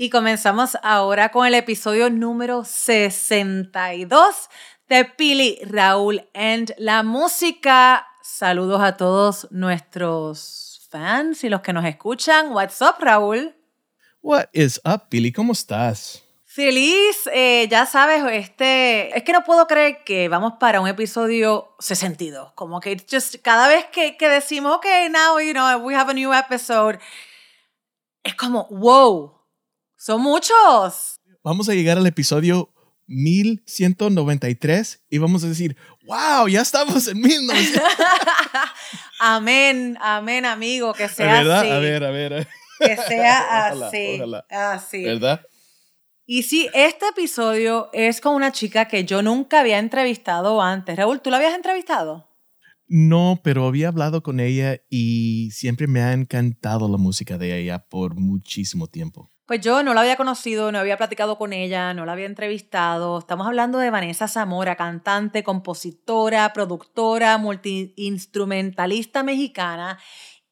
Y comenzamos ahora con el episodio número 62 de Pili, Raúl and la música. Saludos a todos nuestros fans y los que nos escuchan. What's up, Raúl? What is up, Pili? ¿Cómo estás? Feliz, eh, ya sabes, este, es que no puedo creer que vamos para un episodio 62. Como que just, cada vez que, que decimos, ok, now, you know, we have a new episode, es como, wow, son muchos. Vamos a llegar al episodio 1193 y vamos a decir, wow, ya estamos en 1900. amén, amén, amigo, que sea ¿verdad? así. A ver, a ver. Que sea Ojalá, así. ojalá. Así. ¿Verdad? Y sí, este episodio es con una chica que yo nunca había entrevistado antes. Raúl, ¿tú la habías entrevistado? No, pero había hablado con ella y siempre me ha encantado la música de ella por muchísimo tiempo. Pues yo no la había conocido, no había platicado con ella, no la había entrevistado. Estamos hablando de Vanessa Zamora, cantante, compositora, productora, multiinstrumentalista mexicana.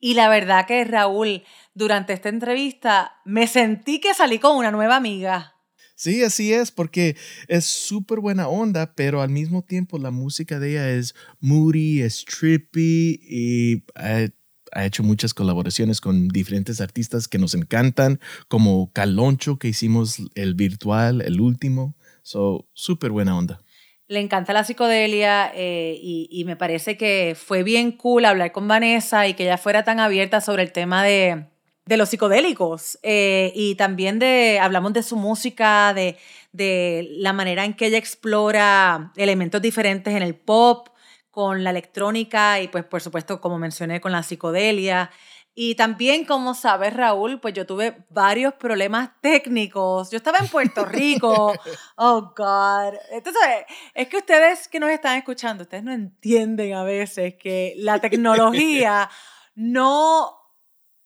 Y la verdad que Raúl, durante esta entrevista me sentí que salí con una nueva amiga. Sí, así es, porque es súper buena onda, pero al mismo tiempo la música de ella es moody, es trippy y ha, ha hecho muchas colaboraciones con diferentes artistas que nos encantan, como Caloncho, que hicimos el virtual, el último. So, súper buena onda. Le encanta la psicodelia eh, y, me parece que fue bien cool hablar con Vanessa y que ella fuera tan abierta sobre el tema de, los psicodélicos eh, y también de, hablamos de su música, de la manera en que ella explora elementos diferentes en el pop, con la electrónica y pues por supuesto, como mencioné, con la psicodelia. Y también, como sabes, Raúl, pues yo tuve varios problemas técnicos. Yo estaba en Puerto Rico. Oh, God. Entonces, es que ustedes que nos están escuchando, ustedes no entienden a veces que la tecnología no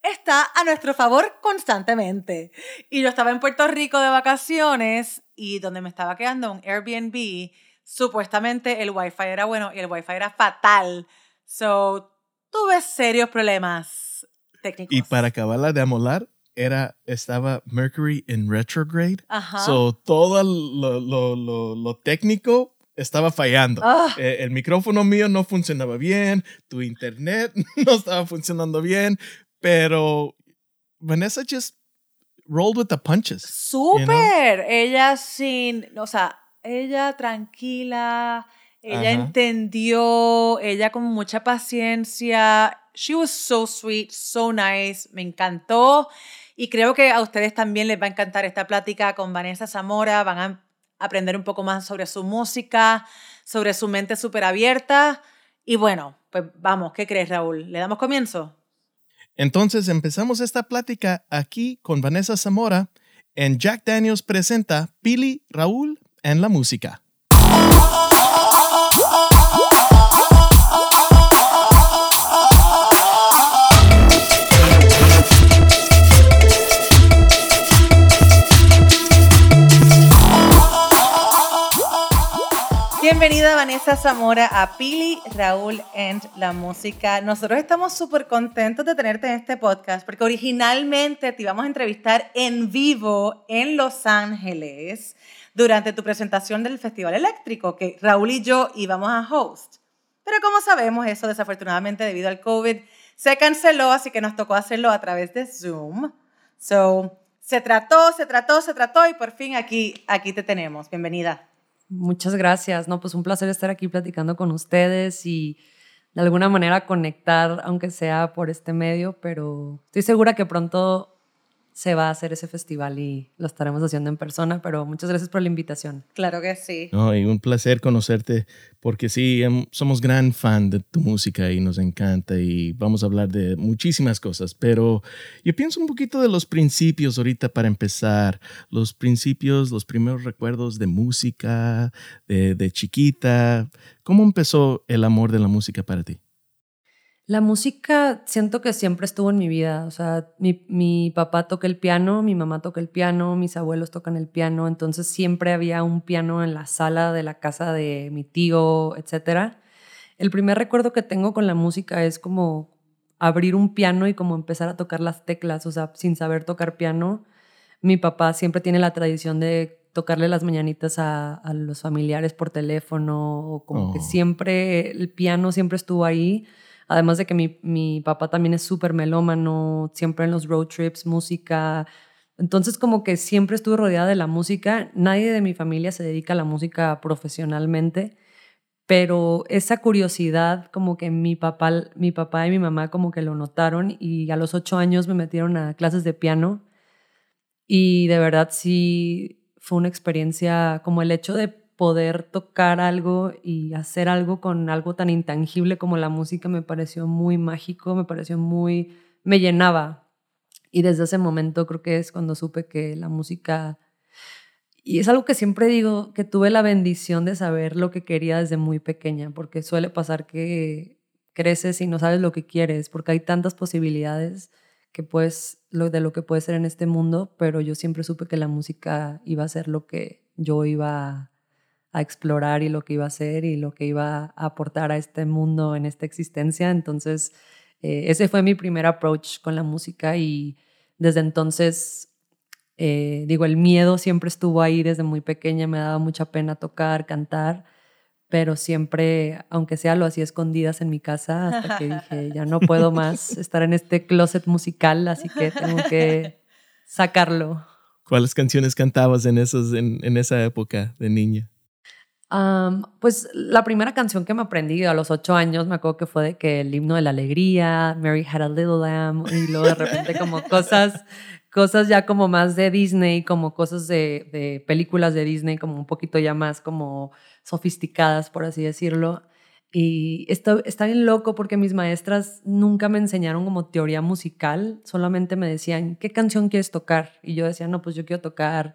está a nuestro favor constantemente. Y yo estaba en Puerto Rico de vacaciones y donde me estaba quedando un Airbnb, supuestamente el wifi era bueno y el wifi era fatal. So, tuve serios problemas técnicos. Y para acabarla de amolar, era, estaba Mercury en retrograde. Ajá. So, todo lo, lo, lo, lo técnico estaba fallando. Eh, el micrófono mío no funcionaba bien, tu internet no estaba funcionando bien, pero Vanessa just rolled with the punches. Súper. Ella sin, o sea, ella tranquila, ella Ajá. entendió, ella con mucha paciencia. She was so sweet, so nice, me encantó. Y creo que a ustedes también les va a encantar esta plática con Vanessa Zamora. Van a aprender un poco más sobre su música, sobre su mente súper abierta. Y bueno, pues vamos, ¿qué crees, Raúl? ¿Le damos comienzo? Entonces empezamos esta plática aquí con Vanessa Zamora en Jack Daniels presenta Pili Raúl en la música. Bienvenida Vanessa Zamora a Pili, Raúl and la música. Nosotros estamos súper contentos de tenerte en este podcast porque originalmente te íbamos a entrevistar en vivo en Los Ángeles durante tu presentación del Festival Eléctrico que Raúl y yo íbamos a host. Pero como sabemos, eso desafortunadamente debido al COVID se canceló, así que nos tocó hacerlo a través de Zoom. So, se trató, se trató, se trató y por fin aquí, aquí te tenemos. Bienvenida. Muchas gracias. No, pues un placer estar aquí platicando con ustedes y de alguna manera conectar, aunque sea por este medio, pero estoy segura que pronto se va a hacer ese festival y lo estaremos haciendo en persona, pero muchas gracias por la invitación. Claro que sí. No, y un placer conocerte porque sí, em, somos gran fan de tu música y nos encanta y vamos a hablar de muchísimas cosas, pero yo pienso un poquito de los principios ahorita para empezar, los principios, los primeros recuerdos de música, de, de chiquita. ¿Cómo empezó el amor de la música para ti? La música siento que siempre estuvo en mi vida. O sea, mi, mi, papá toca el piano, mi mamá toca el piano, mis abuelos tocan el piano. Entonces siempre había un piano en la sala de la casa de mi tío, etc. El primer recuerdo que tengo con la música es como abrir un piano y como empezar a tocar las teclas. O sea, sin saber tocar piano, Mi papá siempre tiene la tradición de tocarle las mañanitas a, los familiares por teléfono, o como que oh. siempre, el piano siempre estuvo ahí. Además de que mi, mi papá también es súper melómano, siempre en los road trips, música. Entonces como que siempre estuve rodeada de la música. Nadie de mi familia se dedica a la música profesionalmente, pero esa curiosidad como que mi papá, mi papá y mi mamá como que lo notaron y a los ocho años me metieron a clases de piano y de verdad sí fue una experiencia como el hecho de poder tocar algo y hacer algo con algo tan intangible como la música me pareció muy mágico, me pareció muy, me llenaba. Y desde ese momento creo que es cuando supe que la música, y es algo que siempre digo, que tuve la bendición de saber lo que quería desde muy pequeña, porque suele pasar que creces y no sabes lo que quieres, porque hay tantas posibilidades que puedes, lo, de lo que puede ser en este mundo, pero yo siempre supe que la música iba a ser lo que yo iba a, explorar y lo que iba a ser y lo que iba a aportar a este mundo en esta existencia. Entonces, eh, ese fue mi primer approach con la música y desde entonces, eh, digo, el miedo siempre estuvo ahí desde muy pequeña, me daba mucha pena tocar, cantar pero siempre, aunque sea lo hacía escondidas en mi casa, hasta que dije, ya no puedo más estar en este closet musical, así que tengo que sacarlo. ¿Cuáles canciones cantabas en, esos, en, esa época de niña? Pues la primera canción que me aprendí a los ocho años, me acuerdo que fue de que el himno de la alegría, Mary Had a Little Lamb, y luego de repente como cosas, cosas ya como más de Disney, como cosas de, de películas de Disney, como un poquito ya más como sofisticadas, por así decirlo. Y está, está bien loco porque mis maestras nunca me enseñaron como teoría musical, solamente me decían, ¿qué canción quieres tocar? Y yo decía, no, pues yo quiero tocar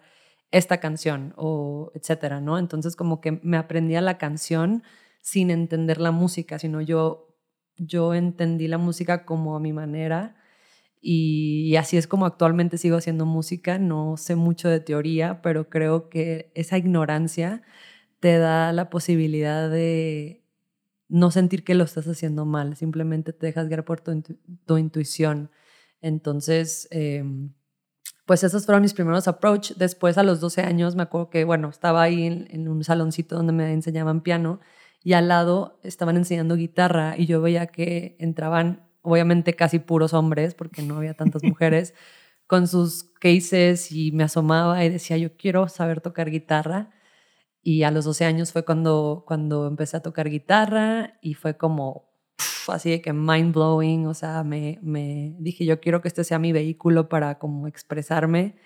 esta canción o etcétera, ¿no? Entonces como que me aprendía la canción sin entender la música, sino yo, yo entendí la música como a mi manera y, así es como actualmente sigo haciendo música, no sé mucho de teoría, pero creo que esa ignorancia te da la posibilidad de no sentir que lo estás haciendo mal, simplemente te dejas guiar por tu, intuición. Entonces, em, pues esos fueron mis primeros approach. Después, a los 12 años, me acuerdo que, bueno, estaba ahí en, un saloncito donde me enseñaban piano y al lado estaban enseñando guitarra y yo veía que entraban, obviamente, casi puros hombres, porque no había tantas mujeres, con sus cases y me asomaba y decía, yo quiero saber tocar guitarra. Y a los 12 años fue cuando, cuando empecé a tocar guitarra y fue como así de que mind blowing, o sea, me, me dije yo quiero que este sea mi vehículo para como expresarme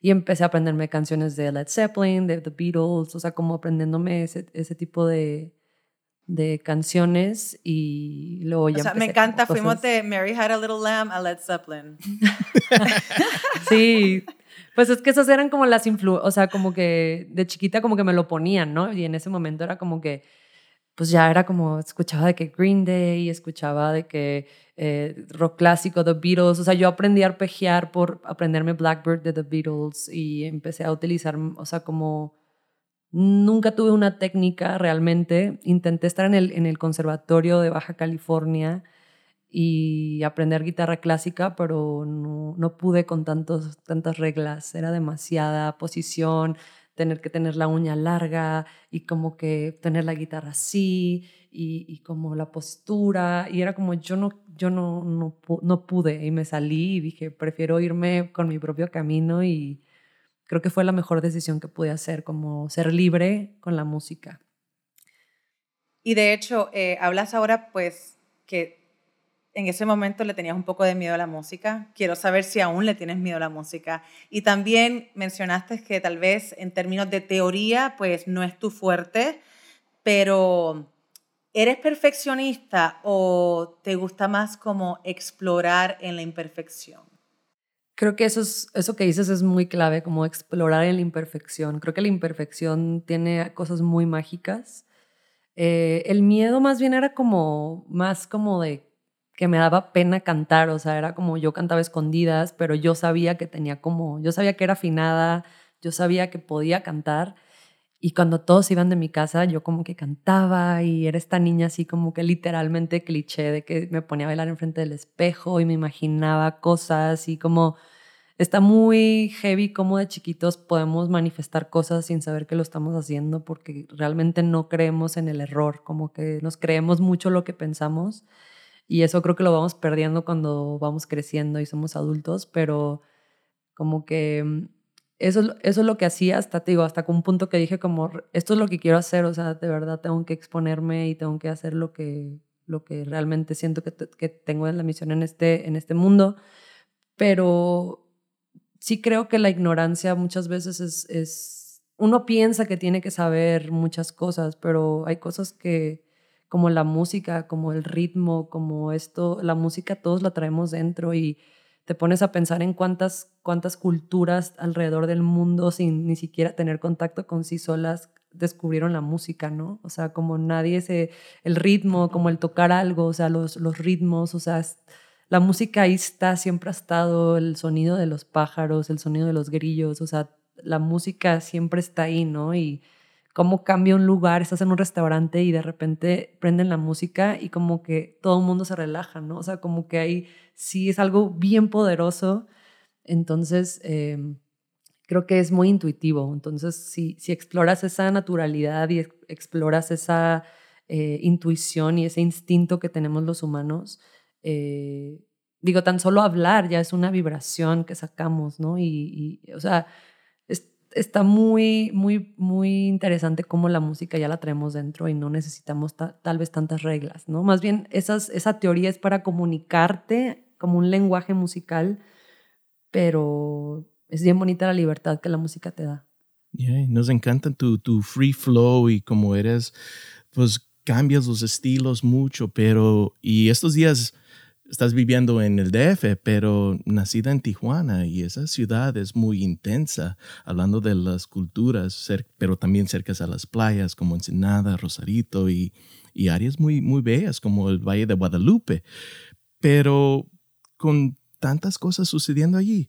y empecé a aprenderme canciones de Led Zeppelin, de The Beatles, o sea, como aprendiéndome ese, ese tipo de, de canciones y luego ya... O sea, me encanta, fuimos de Mary Had a Little Lamb a Led Zeppelin. sí, pues es que esas eran como las influencias, o sea, como que de chiquita como que me lo ponían, ¿no? Y en ese momento era como que, pues ya era como, escuchaba de que Green Day, escuchaba de que eh, rock clásico, The Beatles, o sea, yo aprendí a arpegiar por aprenderme Blackbird de The Beatles y empecé a utilizar, o sea, como nunca tuve una técnica realmente, intenté estar en el, en el conservatorio de Baja California y aprender guitarra clásica, pero no, no pude con tantos, tantas reglas. Era demasiada posición, tener que tener la uña larga y como que tener la guitarra así y, y como la postura. Y era como yo no, yo no, no, no pude y me salí y dije, prefiero irme con mi propio camino y creo que fue la mejor decisión que pude hacer, como ser libre con la música. Y de hecho, eh, hablas ahora pues que en ese momento le tenías un poco de miedo a la música. Quiero saber si aún le tienes miedo a la música. Y también mencionaste que tal vez en términos de teoría, pues no es tu fuerte, pero ¿eres perfeccionista o te gusta más como explorar en la imperfección? Creo que eso, es, eso que dices es muy clave, como explorar en la imperfección. Creo que la imperfección tiene cosas muy mágicas. Eh, el miedo más bien era como, más como de que me daba pena cantar, o sea, era como yo cantaba escondidas, pero yo sabía que tenía como, yo sabía que era afinada, yo sabía que podía cantar. Y cuando todos iban de mi casa, yo como que cantaba y era esta niña así como que literalmente cliché de que me ponía a bailar enfrente del espejo y me imaginaba cosas y como está muy heavy como de chiquitos podemos manifestar cosas sin saber que lo estamos haciendo porque realmente no creemos en el error, como que nos creemos mucho lo que pensamos y eso creo que lo vamos perdiendo cuando vamos creciendo y somos adultos, pero como que mm, eso, eso es lo que hacía hasta, te digo, hasta un punto que dije como, esto es lo que quiero hacer, o sea, de verdad tengo que exponerme y tengo que hacer lo que, lo que realmente siento que, que tengo en la misión en este, en este mundo, pero sí creo que la ignorancia muchas veces es, es, uno piensa que tiene que saber muchas cosas, pero hay cosas que, como la música, como el ritmo, como esto, la música todos la traemos dentro y te pones a pensar en cuántas, cuántas culturas alrededor del mundo sin ni siquiera tener contacto con sí solas descubrieron la música, ¿no? O sea, como nadie se, el ritmo, como el tocar algo, o sea, los, los ritmos, o sea, la música ahí está, siempre ha estado, el sonido de los pájaros, el sonido de los grillos, o sea, la música siempre está ahí, ¿no? Y cómo cambia un lugar, estás en un restaurante y de repente prenden la música y como que todo el mundo se relaja, ¿no? O sea, como que ahí sí es algo bien poderoso. Entonces, em, creo que es muy intuitivo. Entonces, si, si exploras esa naturalidad y exploras esa eh, intuición y ese instinto que tenemos los humanos, eh, digo, tan solo hablar ya es una vibración que sacamos, ¿no? Y, o sea, está muy, muy, muy interesante cómo la música ya la traemos dentro y no necesitamos tal vez tantas reglas, ¿no? Más bien, esas, esa teoría es para comunicarte como un lenguaje musical, pero es bien bonita la libertad que la música te da. nos encanta tu, tu free flow y como eres, pues cambias los estilos mucho, pero y estos días estás viviendo en el DF, pero nacida en Tijuana y esa ciudad es muy intensa, hablando de las culturas, pero también cerca a las playas como Ensenada, Rosarito y, áreas muy, muy bellas como el Valle de Guadalupe. Pero con tantas cosas sucediendo allí,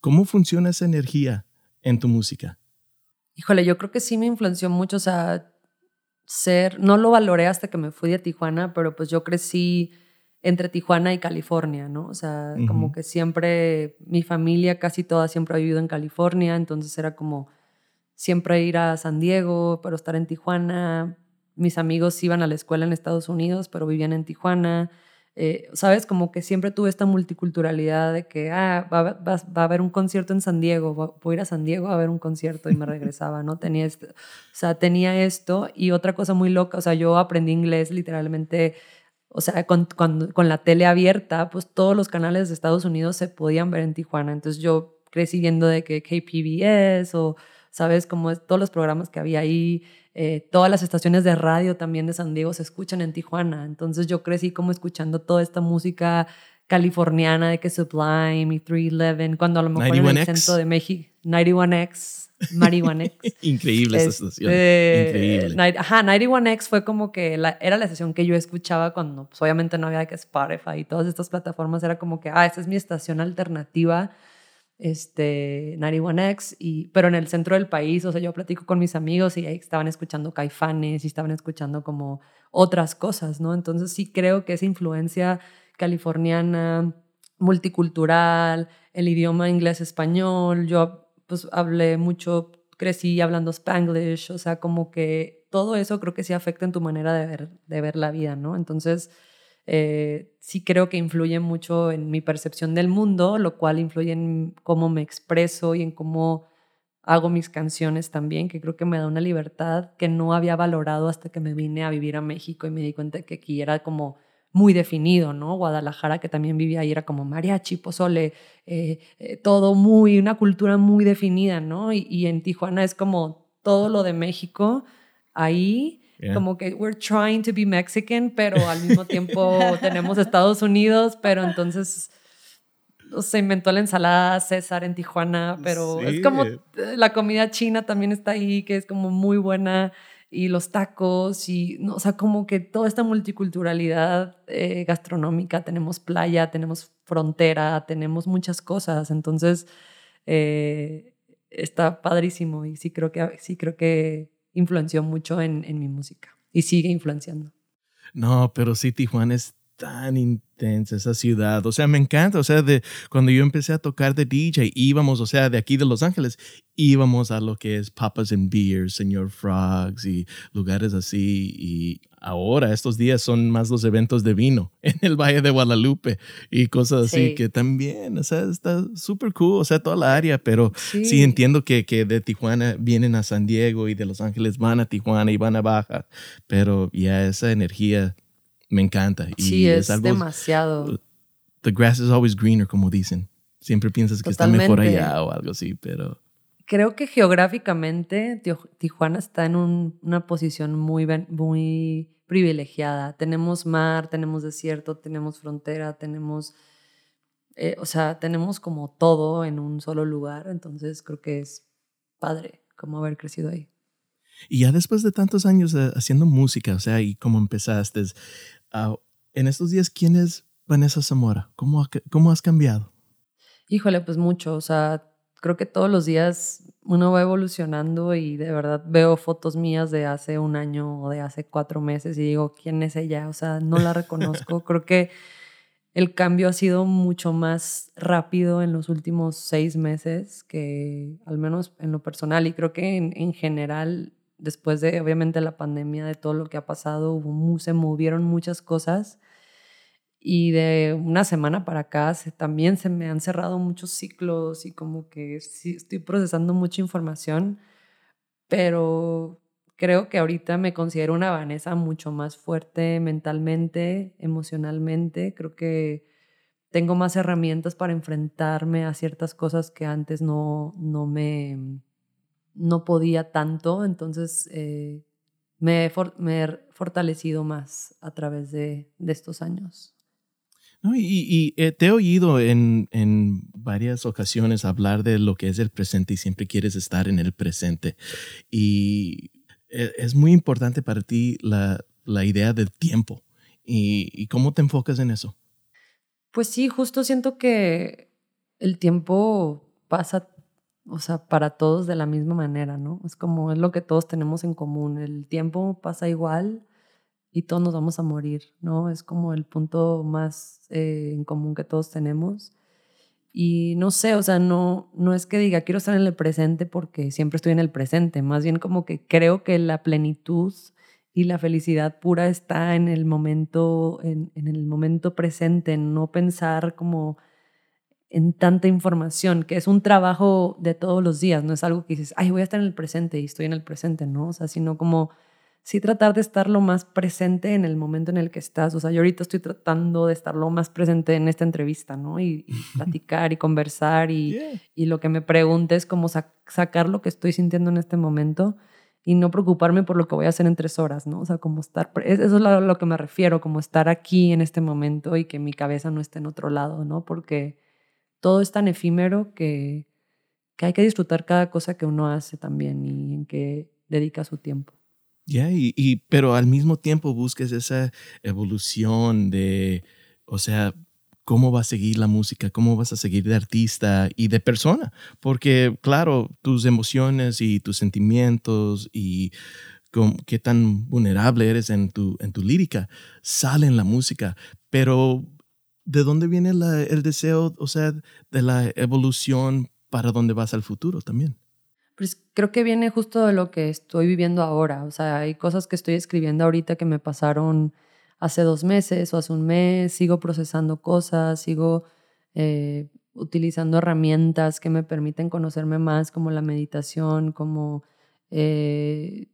¿cómo funciona esa energía en tu música? Híjole, yo creo que sí me influenció mucho, o sea, ser, no lo valoré hasta que me fui de Tijuana, pero pues yo crecí entre Tijuana y California, ¿no? O sea, como que siempre, mi familia casi toda siempre ha vivido en California, entonces era como siempre ir a San Diego, pero estar en Tijuana. Mis amigos iban a la escuela en Estados Unidos, pero vivían en Tijuana. Eh, ¿Sabes? Como que siempre tuve esta multiculturalidad de que, ah, va, a haber un concierto en San Diego, voy a ir a San Diego a ver un concierto y me regresaba, ¿no? Tenía esto, o sea, tenía esto y otra cosa muy loca, o sea, yo aprendí inglés literalmente o sea, con, con, la tele abierta, pues todos los canales de Estados Unidos se podían ver en Tijuana. Entonces yo crecí viendo de que KPBS o, ¿sabes? Como todos los programas que había ahí, eh, todas las estaciones de radio también de San Diego se escuchan en Tijuana. Entonces yo crecí como escuchando toda esta música californiana de que Sublime y 311, cuando a lo mejor en el centro de México, 91X, Marihuana X. Increíble esa estación. Este, Increíble. Ajá, 91X fue como que la, era la estación que yo escuchaba cuando, pues obviamente no había que Spotify y todas estas plataformas. Era como que, ah, esta es mi estación alternativa, este, 91X. Y, pero en el centro del país, o sea, yo platico con mis amigos y ahí estaban escuchando caifanes y estaban escuchando como otras cosas, ¿no? Entonces sí creo que esa influencia californiana, multicultural, el idioma inglés-español, yo pues hablé mucho, crecí hablando spanglish, o sea, como que todo eso creo que sí afecta en tu manera de ver, de ver la vida, ¿no? Entonces, eh, sí creo que influye mucho en mi percepción del mundo, lo cual influye en cómo me expreso y en cómo hago mis canciones también, que creo que me da una libertad que no había valorado hasta que me vine a vivir a México y me di cuenta que aquí era como muy definido, ¿no? Guadalajara, que también vivía ahí, era como mariachi, pozole, eh, eh, todo muy, una cultura muy definida, ¿no? Y, en Tijuana es como todo lo de México, ahí como que we're trying to be Mexican, pero al mismo tiempo tenemos Estados Unidos, pero entonces se inventó la ensalada César en Tijuana, pero es como la comida china también está ahí, que es como muy buena y los tacos y, no, o sea, como que toda esta multiculturalidad eh, gastronómica, tenemos playa, tenemos frontera, tenemos muchas cosas, entonces eh, está padrísimo y sí creo que, sí creo que influenció mucho en, en mi música y sigue influenciando. No, pero sí, Tijuana es tan intensa esa ciudad. O sea, me encanta. O sea, de cuando yo empecé a tocar de DJ, íbamos, o sea, de aquí de Los Ángeles, íbamos a lo que es Papas and Beers, Señor Frogs y lugares así. Y ahora, estos días son más los eventos de vino en el Valle de Guadalupe y cosas así que también, o sea, está súper cool. O sea, toda la área, pero sí, entiendo que, que de Tijuana vienen a San Diego y de Los Ángeles van a Tijuana y van a Baja, pero ya esa energía me encanta. Y sí, es, demasiado. The grass is always greener, como dicen. Siempre piensas que está mejor allá o algo así, pero... Creo que geográficamente Tijuana está en una posición muy, muy privilegiada. Tenemos mar, tenemos desierto, tenemos frontera, tenemos... Eh, o sea, tenemos como todo en un solo lugar, entonces creo que es padre como haber crecido ahí. Y ya después de tantos años eh, haciendo música, o sea, y cómo empezaste, Ah, en estos días, ¿quién es Vanessa Zamora? ¿Cómo, ¿Cómo has cambiado? Híjole, pues mucho. O sea, creo que todos los días uno va evolucionando y de verdad veo fotos mías de hace un año o de hace cuatro meses y digo, ¿quién es ella? O sea, no la reconozco. creo que el cambio ha sido mucho más rápido en los últimos seis meses que al menos en lo personal y creo que en, en general después de, obviamente, la pandemia, de todo lo que ha pasado, se movieron muchas cosas. Y de una semana para acá también se me han cerrado muchos ciclos y como que sí, estoy procesando mucha información, pero creo que ahorita me considero una Vanessa mucho más fuerte mentalmente, emocionalmente. Creo que tengo más herramientas para enfrentarme a ciertas cosas que antes no, no me no podía tanto, entonces eh, me, he fortalecido más a través de, estos años. y, eh, te he oído en, varias ocasiones hablar de lo que es el presente y siempre quieres estar en el presente. Y e, es muy importante para ti la, idea del tiempo. ¿Y, ¿Y cómo te enfocas en eso? Pues sí, justo siento que el tiempo pasa o sea, para todos de la misma manera, ¿no? Es como es lo que todos tenemos en común. El tiempo pasa igual y todos nos vamos a morir, ¿no? Es como el punto más eh, en común que todos tenemos. Y no sé, o sea, no, no es que diga quiero estar en el presente porque siempre estoy en el presente, más bien como que creo que la plenitud y la felicidad pura está en el momento, en, en el momento presente, en no pensar como en tanta información, que es un trabajo de todos los días, no es algo que dices, ay, voy a estar en el presente y estoy en el presente, ¿no? O sea, sino como sí tratar de estar lo más presente en el momento en el que estás. O sea, yo ahorita estoy tratando de estar lo más presente en esta entrevista, ¿no? Y, platicar y conversar y, y, lo que me preguntes, como sacar lo que estoy sintiendo en este momento y no preocuparme por lo que voy a hacer en tres horas, ¿no? O sea, como estar, eso es a lo que me refiero, como estar aquí en este momento y que mi cabeza no esté en otro lado, ¿no? Porque todo es tan efímero que, hay que disfrutar cada cosa que uno hace también y en que dedica su tiempo. Ya, y, pero al mismo tiempo busques esa evolución de, o sea, cómo va a seguir la música, cómo vas a seguir de artista y de persona, porque claro, tus emociones y tus sentimientos y qué tan vulnerable eres en tu, en tu lírica salen en la música, pero ¿de dónde viene el deseo, o sea, de la evolución para dónde vas al futuro también? Pues creo que viene justo de lo que estoy viviendo ahora. O sea, hay cosas que estoy escribiendo ahorita que me pasaron hace dos meses o hace un mes. Sigo procesando cosas, sigo eh, utilizando herramientas que me permiten conocerme más, como la meditación, como eh,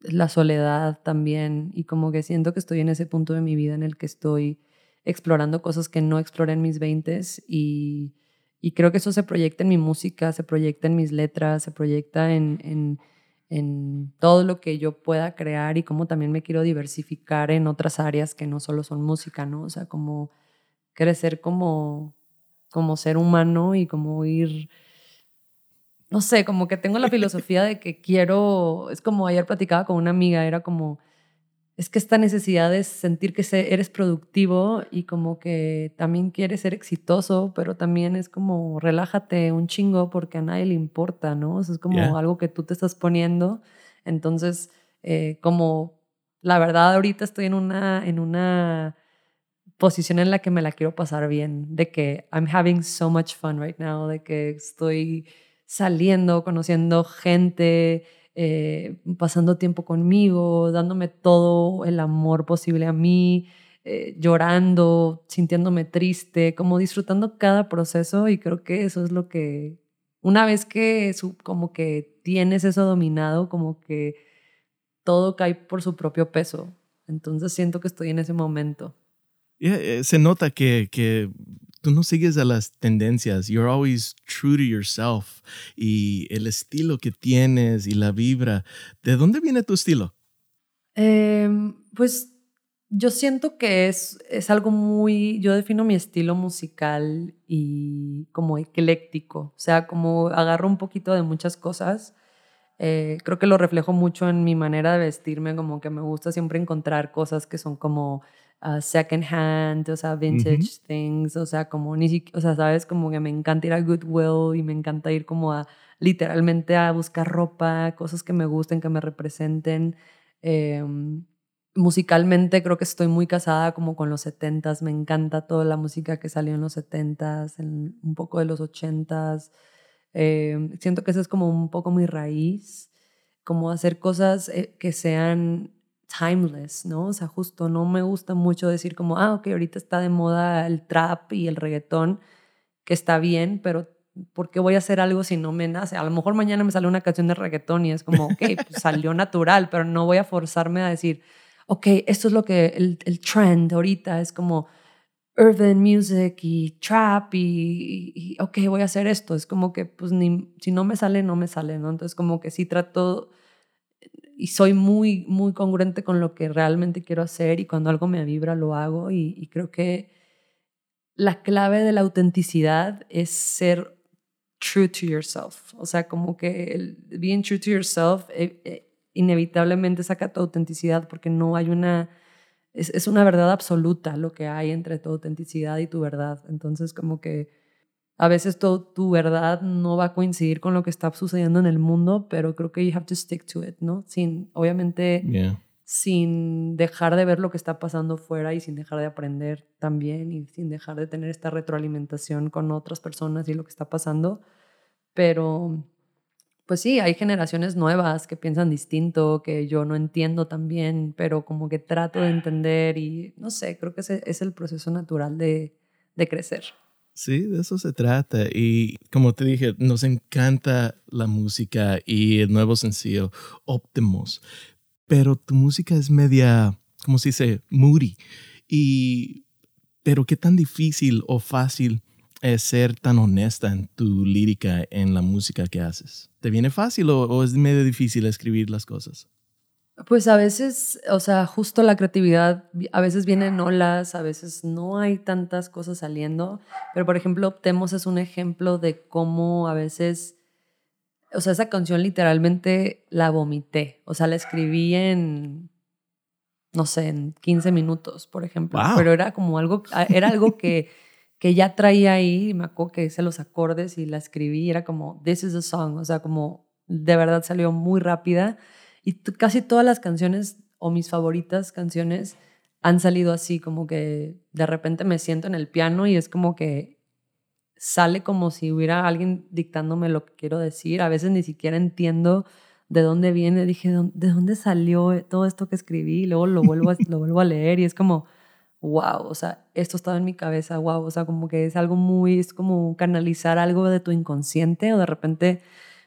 la soledad también. Y como que siento que estoy en ese punto de mi vida en el que estoy explorando cosas que no exploré en mis 20 y, y creo que eso se proyecta en mi música, se proyecta en mis letras, se proyecta en, en, en todo lo que yo pueda crear y cómo también me quiero diversificar en otras áreas que no solo son música, ¿no? O sea, como crecer como, como ser humano y como ir no sé, como que tengo la filosofía de que quiero, es como ayer platicaba con una amiga, era como, es que esta necesidad de sentir que eres productivo y como que también quieres ser exitoso, pero también es como relájate un chingo porque a nadie le importa, ¿no? es como algo que tú te estás poniendo. Entonces, eh, como la verdad ahorita estoy en una, en una posición en la que me la quiero pasar bien, de que I'm having so much fun right now, de que estoy saliendo, conociendo gente, eh, pasando tiempo conmigo, dándome todo el amor posible a mí, eh, llorando, sintiéndome triste, como disfrutando cada proceso y creo que eso es lo que, una vez que como que tienes eso dominado, como que todo cae por su propio peso. Entonces siento que estoy en ese momento. Eh, se nota que, que tú no sigues a las tendencias. You're always true to yourself. Y el estilo que tienes y la vibra. ¿De dónde viene tu estilo? Em, pues yo siento que es, es algo muy, yo defino mi estilo musical y como ecléctico, o sea, como agarro un poquito de muchas cosas. Eh, creo que lo reflejo mucho en mi manera de vestirme, como que me gusta siempre encontrar cosas que son como uh, second hand, o sea, vintage things, o sea, como ni siquiera, o sea, sabes, como que me encanta ir a Goodwill y me encanta ir como a literalmente a buscar ropa, cosas que me gusten, que me representen. Em, musicalmente creo que estoy muy casada como con los 70s, me encanta toda la música que salió en los 70s, en un poco de los 80s. Em, siento que eso es como un poco mi raíz, como hacer cosas eh, que sean timeless, ¿no? O sea, justo no me gusta mucho decir como, ah, ok, ahorita está de moda el trap y el reggaetón, que está bien, pero ¿por qué voy a hacer algo si no me nace? A lo mejor mañana me sale una canción de reggaetón y es como, ok, pues salió natural, pero no voy a forzarme a decir, ok, esto es lo que el, el trend ahorita es como urban music y trap y, y, ok, voy a hacer esto. Es como que, pues, ni, si no me sale, no me sale, ¿no? Entonces, como que sí trato y soy muy, muy congruente con lo que realmente quiero hacer y cuando algo me vibra lo hago y, creo que la clave de la autenticidad es ser true to yourself. O sea, como que being true to yourself eh, eh, inevitablemente saca tu autenticidad porque no hay una, es, es, una verdad absoluta lo que hay entre tu autenticidad y tu verdad. Entonces, como que a veces tu verdad no va a coincidir con lo que está sucediendo en el mundo, pero creo que you have to stick to it, ¿no? Sin, obviamente, sin dejar de ver lo que está pasando fuera y sin dejar de aprender también y sin dejar de tener esta retroalimentación con otras personas y lo que está pasando. Pero, pues sí, hay generaciones nuevas que piensan distinto, que yo no entiendo también, pero como que trato de entender y, no sé, creo que ese es el proceso natural de, de crecer. Sí, de eso se trata. Y como te dije, nos encanta la música y el nuevo sencillo, Optimus. Pero tu música es media, ¿cómo se dice? Moody. Y, pero qué tan difícil o fácil es ser tan honesta en tu lírica, en la música que haces. ¿Te viene fácil o, o es medio difícil escribir las cosas? Pues a veces, o sea, justo la creatividad, a veces vienen olas, a veces no hay tantas cosas saliendo, pero por ejemplo, Optemos es un ejemplo de cómo a veces, o sea, esa canción literalmente la vomité, o sea, la escribí en, no sé, en 15 minutos, por ejemplo, pero era como algo, era algo que, que ya traía ahí, me acuerdo que hice los acordes y la escribí, era como, this is a song, o sea, como de verdad salió muy rápida y casi todas las canciones o mis favoritas canciones han salido así, como que de repente me siento en el piano y es como que sale como si hubiera alguien dictándome lo que quiero decir. A veces ni siquiera entiendo de dónde viene. Dije, ¿de dónde salió todo esto que escribí? Y luego lo vuelvo a, lo vuelvo a leer y es como, wow, o sea, esto estaba en mi cabeza, wow, o sea, como que es algo muy, es como canalizar algo de tu inconsciente o de repente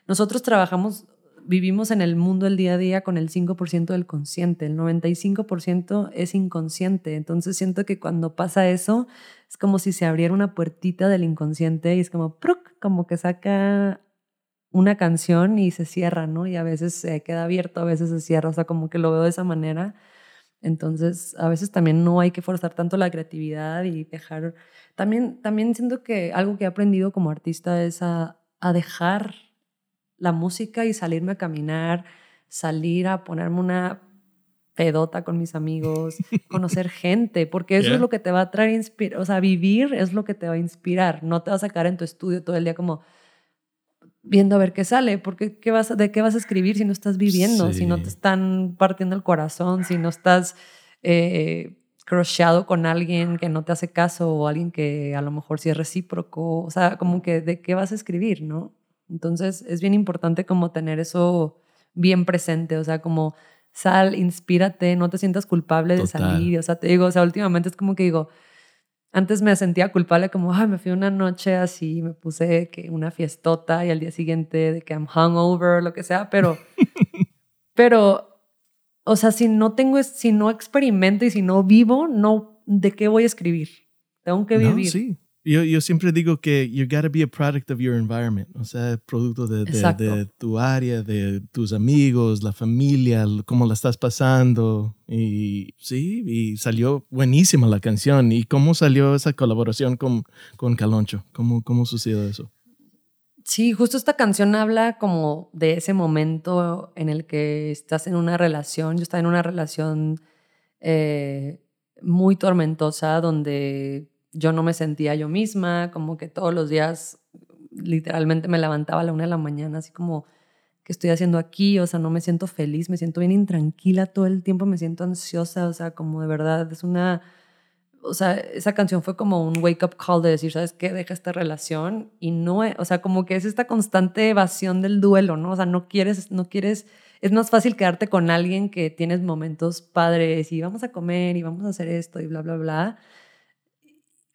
nosotros trabajamos vivimos en el mundo el día a día con el 5% del consciente, el 95% es inconsciente. Entonces siento que cuando pasa eso, es como si se abriera una puertita del inconsciente y es como, ¡pruc! como que saca una canción y se cierra, ¿no? Y a veces se queda abierto, a veces se cierra, o sea, como que lo veo de esa manera. Entonces, a veces también no hay que forzar tanto la creatividad y dejar... También, también siento que algo que he aprendido como artista es a, a dejar la música y salirme a caminar, salir a ponerme una pedota con mis amigos, conocer gente, porque eso es lo que te va a traer, inspiración. o sea, vivir es lo que te va a inspirar, no te vas a sacar en tu estudio todo el día como viendo a ver qué sale, porque ¿qué vas, ¿de qué vas a escribir si no estás viviendo, si no te están partiendo el corazón, si no estás eh, crocheado con alguien que no te hace caso o alguien que a lo mejor sí es recíproco, o sea, como que de qué vas a escribir, ¿no? Entonces es bien importante como tener eso bien presente, o sea, como sal, inspírate, no te sientas culpable de salir, o sea, te digo, o sea, últimamente es como que digo, antes me sentía culpable como, ay, me fui una noche así, me puse que una fiestota y al día siguiente de que I'm hungover, lo que sea, pero, pero, o sea, si no tengo, si no experimento y si no vivo, no, ¿de qué voy a escribir? Tengo que vivir. sí. Yo, yo siempre digo que you gotta be a product of your environment, o sea, producto de, de, tu área, de tus amigos, la familia, cómo la estás pasando. Y sí, y salió buenísima la canción. ¿Y cómo salió esa colaboración con, con Caloncho? ¿Cómo, ¿Cómo sucedió eso? Sí, justo esta canción habla como de ese momento en el que estás en una relación. Yo estaba en una relación eh, muy tormentosa donde yo no me sentía yo misma, como que todos los días literalmente me levantaba a la una de la mañana, así como, ¿qué estoy haciendo aquí? O sea, no me siento feliz, me siento bien intranquila todo el tiempo, me siento ansiosa, o sea, como de verdad, es una, o sea, esa canción fue como un wake up call de decir, ¿sabes qué? Deja esta relación y no, o sea, como que es esta constante evasión del duelo, ¿no? O sea, no quieres, no quieres, es más fácil quedarte con alguien que tienes momentos padres y vamos a comer y vamos a hacer esto y bla, bla, bla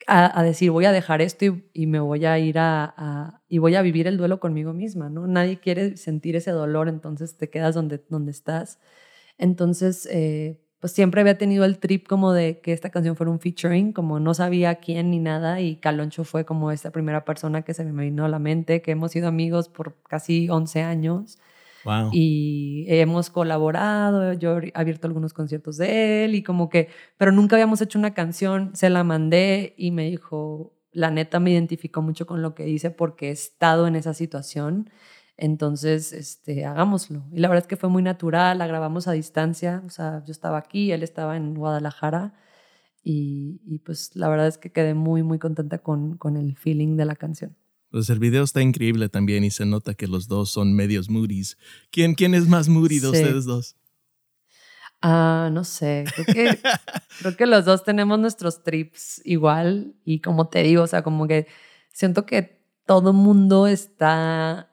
a, decir, voy a dejar esto y, me voy a ir a, y voy a vivir el duelo conmigo misma, ¿no? Nadie quiere sentir ese dolor, entonces te quedas donde, donde estás. Entonces, eh, pues siempre había tenido el trip como de que esta canción fuera un featuring, como no sabía quién ni nada, y Caloncho fue como esta primera persona que se me vino a la mente, que hemos sido amigos por casi 11 años. Y hemos colaborado, yo he abierto algunos conciertos de él y como que, pero nunca habíamos hecho una canción, se la mandé y me dijo, la neta me identificó mucho con lo que hice porque he estado en esa situación, entonces, este, hagámoslo. Y la verdad es que fue muy natural, la grabamos a distancia, o sea, yo estaba aquí, él estaba en Guadalajara y, y pues la verdad es que quedé muy, muy contenta con, con el feeling de la canción. Pues el video está increíble también y se nota que los dos son medios moodies. ¿Quién, quién es más moody de ustedes dos? Ah, no sé. Creo que, creo que los dos tenemos nuestros trips igual. Y como te digo, o sea, como que siento que todo mundo está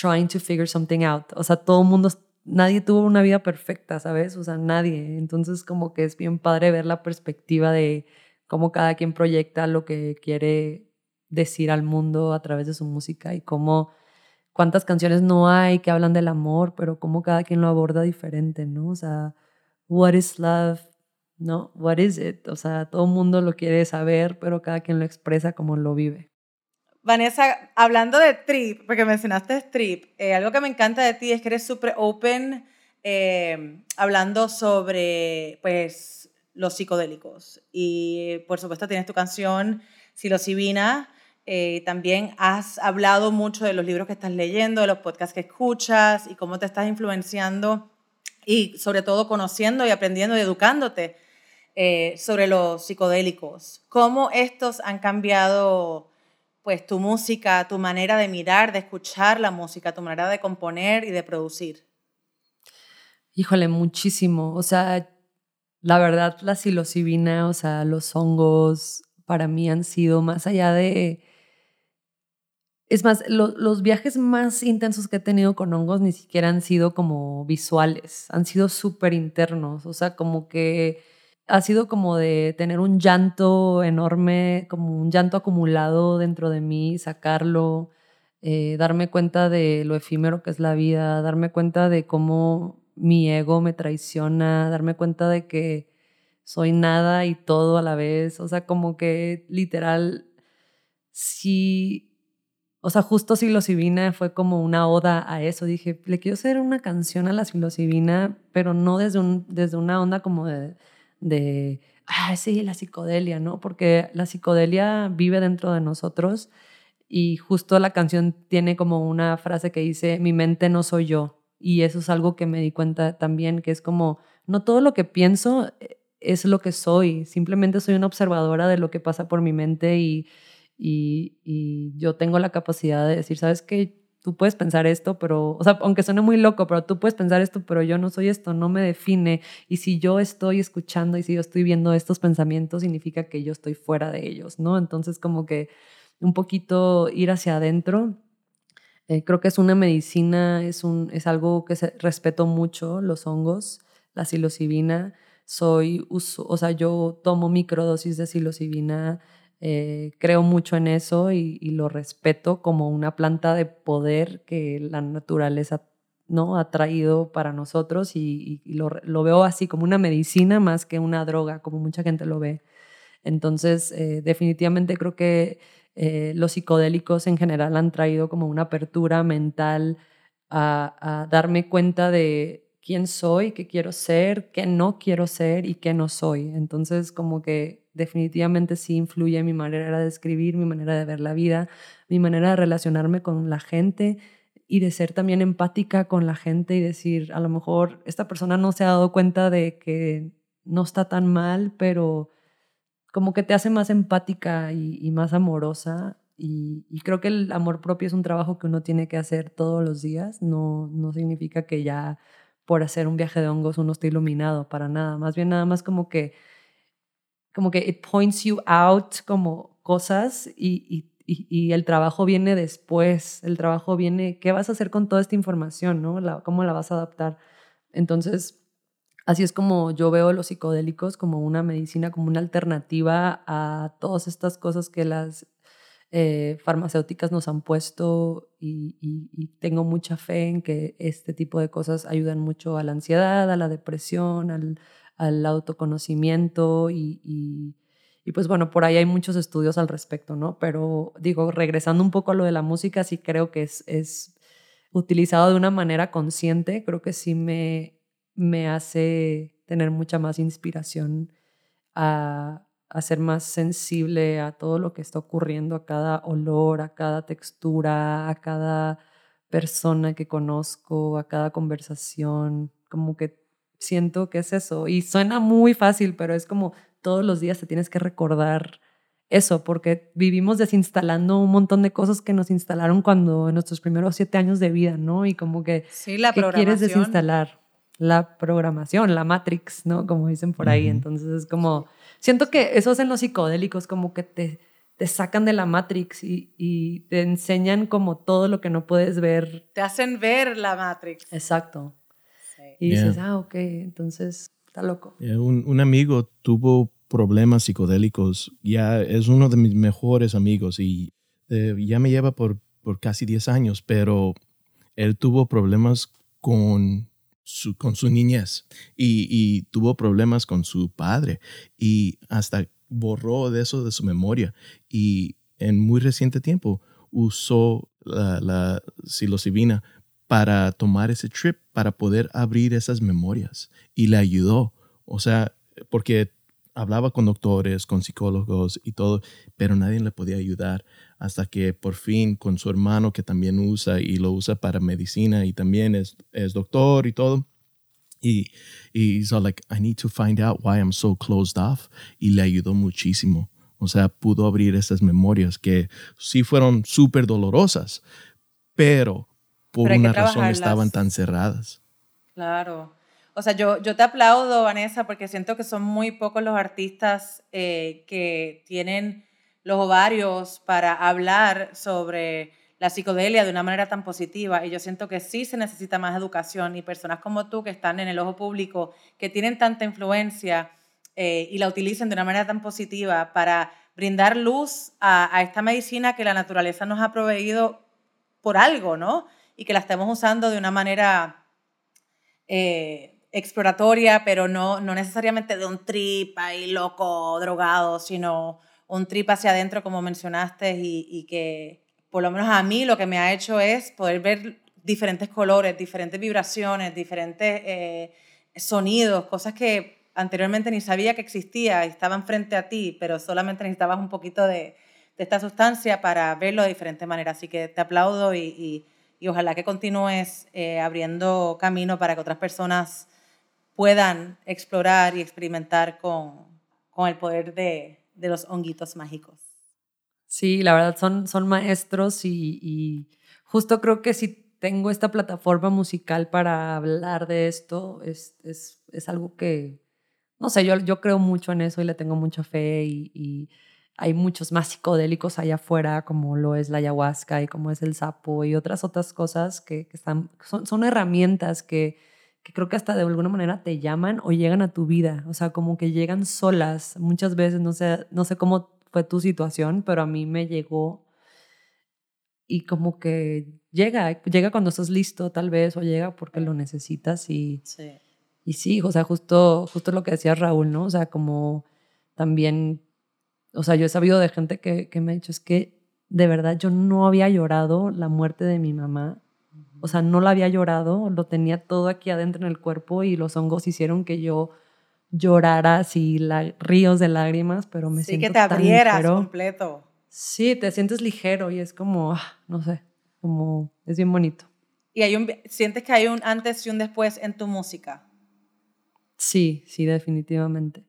trying to figure something out. O sea, todo mundo, nadie tuvo una vida perfecta, ¿sabes? O sea, nadie. Entonces, como que es bien padre ver la perspectiva de cómo cada quien proyecta lo que quiere decir al mundo a través de su música y cómo cuántas canciones no hay que hablan del amor, pero cómo cada quien lo aborda diferente, ¿no? O sea, what is love? ¿No? What is it? O sea, todo el mundo lo quiere saber, pero cada quien lo expresa como lo vive. Vanessa, hablando de trip, porque mencionaste trip, eh, algo que me encanta de ti es que eres súper open eh, hablando sobre, pues, los psicodélicos. Y, por supuesto, tienes tu canción Psilocibina, eh, también has hablado mucho de los libros que estás leyendo, de los podcasts que escuchas y cómo te estás influenciando y sobre todo conociendo y aprendiendo y educándote eh, sobre los psicodélicos. ¿Cómo estos han cambiado pues tu música, tu manera de mirar, de escuchar la música, tu manera de componer y de producir? Híjole, muchísimo. O sea, la verdad, la psilocibina, o sea, los hongos, para mí han sido más allá de es más, los viajes más intensos que he tenido con hongos ni siquiera han sido como visuales, han sido súper internos, o sea, como que ha sido como de tener un llanto enorme, como un llanto acumulado dentro de mí, sacarlo, eh, darme cuenta de lo efímero que es la vida, darme cuenta de cómo mi ego me traiciona, darme cuenta de que soy nada y todo a la vez, o sea, como que literal, sí o sea, justo psilocibina fue como una oda a eso. Dije, le quiero hacer una canción a la psilocibina, pero no desde, un, desde una onda como de, de, ah, sí, la psicodelia, ¿no? Porque la psicodelia vive dentro de nosotros y justo la canción tiene como una frase que dice, mi mente no soy yo. Y eso es algo que me di cuenta también, que es como, no todo lo que pienso eh, es lo que soy, simplemente soy una observadora de lo que pasa por mi mente y y, yo tengo la capacidad de decir, ¿sabes qué? tú puedes pensar esto, pero, o sea, aunque suene muy loco, pero tú puedes pensar esto, pero yo no soy esto, no me define. Y si yo estoy escuchando y si yo estoy viendo estos pensamientos, significa que yo estoy fuera de ellos, ¿no? Entonces, como que un poquito ir hacia adentro. Eh, creo que es una medicina, es, un, es algo que se, respeto mucho, los hongos, la psilocibina. Soy, uso, o sea, yo tomo microdosis de psilocibina eh, creo mucho en eso y, lo respeto como una planta de poder que la naturaleza ¿no? ha traído para nosotros y, lo, veo así como una medicina más que una droga, como mucha gente lo ve. Entonces, eh, definitivamente creo que eh, los psicodélicos en general han traído como una apertura mental a, a darme cuenta de quién soy, qué quiero ser, qué no quiero ser y qué no soy. Entonces, como que definitivamente sí influye mi manera de escribir, mi manera de ver la vida, mi manera de relacionarme con la gente y de ser también empática con la gente y decir, a lo mejor esta persona no se ha dado cuenta de que no está tan mal, pero como que te hace más empática y, más amorosa. Y, creo que el amor propio es un trabajo que uno tiene que hacer todos los días. No, no significa que ya por hacer un viaje de hongos uno esté iluminado, para nada. Más bien nada más como que como que it points you out como cosas y, y, el trabajo viene después, el trabajo viene, ¿qué vas a hacer con toda esta información? ¿no? ¿Cómo la vas a adaptar? Entonces, así es como yo veo los psicodélicos como una medicina, como una alternativa a todas estas cosas que las eh, farmacéuticas nos han puesto y, tengo mucha fe en que este tipo de cosas ayudan mucho a la ansiedad, a la depresión, al, al autoconocimiento y, y, pues bueno, por ahí hay muchos estudios al respecto, ¿no? Pero digo, regresando un poco a lo de la música, sí creo que es, es utilizado de una manera consciente, creo que sí me, me hace tener mucha más inspiración a, a ser más sensible a todo lo que está ocurriendo, a cada olor, a cada textura, a cada persona que conozco, a cada conversación, como que siento que es eso. Y suena muy fácil, pero es como todos los días te tienes que recordar eso, porque vivimos desinstalando un montón de cosas que nos instalaron cuando en nuestros primeros siete años de vida, ¿no? Y como que, sí, la ¿qué quieres desinstalar? La programación, la Matrix, ¿no? Como dicen por ahí. Entonces es como, siento que eso hacen los psicodélicos, como que te, te sacan de la Matrix y, y te enseñan como todo lo que no puedes ver. Te hacen ver la Matrix. Exacto. Y dices, ah, ok, entonces está loco. un, un, amigo tuvo problemas psicodélicos, ya es uno de mis mejores amigos y eh, ya me lleva por, por casi 10 años, pero él tuvo problemas con con su niñez y, y, tuvo problemas con su padre y hasta borró de eso de su memoria y en muy reciente tiempo usó la, la psilocibina para tomar ese trip, para poder abrir esas memorias. Y le ayudó. O sea, porque hablaba con doctores, con psicólogos y todo, pero nadie le podía ayudar hasta que por fin con su hermano que también usa y lo usa para medicina y también es, es doctor y todo. Y, y so like, I need to find out why I'm so closed off. Y le ayudó muchísimo. O sea, pudo abrir esas memorias que sí fueron súper dolorosas, pero por una razón estaban tan cerradas. Claro. O sea, yo, yo te aplaudo, Vanessa, porque siento que son muy pocos los artistas eh, que tienen los ovarios para hablar sobre la psicodelia de una manera tan positiva. Y yo siento que sí se necesita más educación y personas como tú que están en el ojo público, que tienen tanta influencia eh, y la utilizan de una manera tan positiva para brindar luz a, a esta medicina que la naturaleza nos ha proveído por algo, ¿no? y que la estemos usando de una manera eh, exploratoria, pero no, no necesariamente de un trip ahí loco, drogado, sino un trip hacia adentro, como mencionaste, y, que por lo menos a mí lo que me ha hecho es poder ver diferentes colores, diferentes vibraciones, diferentes eh, sonidos, cosas que anteriormente ni sabía que existía estaban frente a ti, pero solamente necesitabas un poquito de, esta sustancia para verlo de diferentes maneras. Así que te aplaudo y y ojalá que continúes eh, abriendo camino para que otras personas puedan explorar y experimentar con, con el poder de, los honguitos mágicos. Sí, la verdad son, son maestros y, justo creo que si tengo esta plataforma musical para hablar de esto, es, es, es algo que, no sé, yo, yo creo mucho en eso y le tengo mucha fe y, y hay muchos más psicodélicos allá afuera, como lo es la ayahuasca y como es el sapo y otras otras cosas que, que están, son, son herramientas que, que creo que hasta de alguna manera te llaman o llegan a tu vida, o sea, como que llegan solas. Muchas veces, no sé, no sé cómo fue tu situación, pero a mí me llegó y como que llega, llega cuando estás listo tal vez o llega porque lo necesitas y Sí. y sí, o sea, justo justo lo que decía Raúl, ¿no? O sea, como también o sea, yo he sabido de gente que, que me ha dicho es que de verdad yo no había llorado la muerte de mi mamá. O sea, no la había llorado, lo tenía todo aquí adentro en el cuerpo y los hongos hicieron que yo llorara así la, ríos de lágrimas, pero me Sí, siento que te tan abrieras ligero. completo. Sí, te sientes ligero y es como, ah, no sé, como es bien bonito. Y hay un, sientes que hay un antes y un después en tu música. Sí, sí, definitivamente.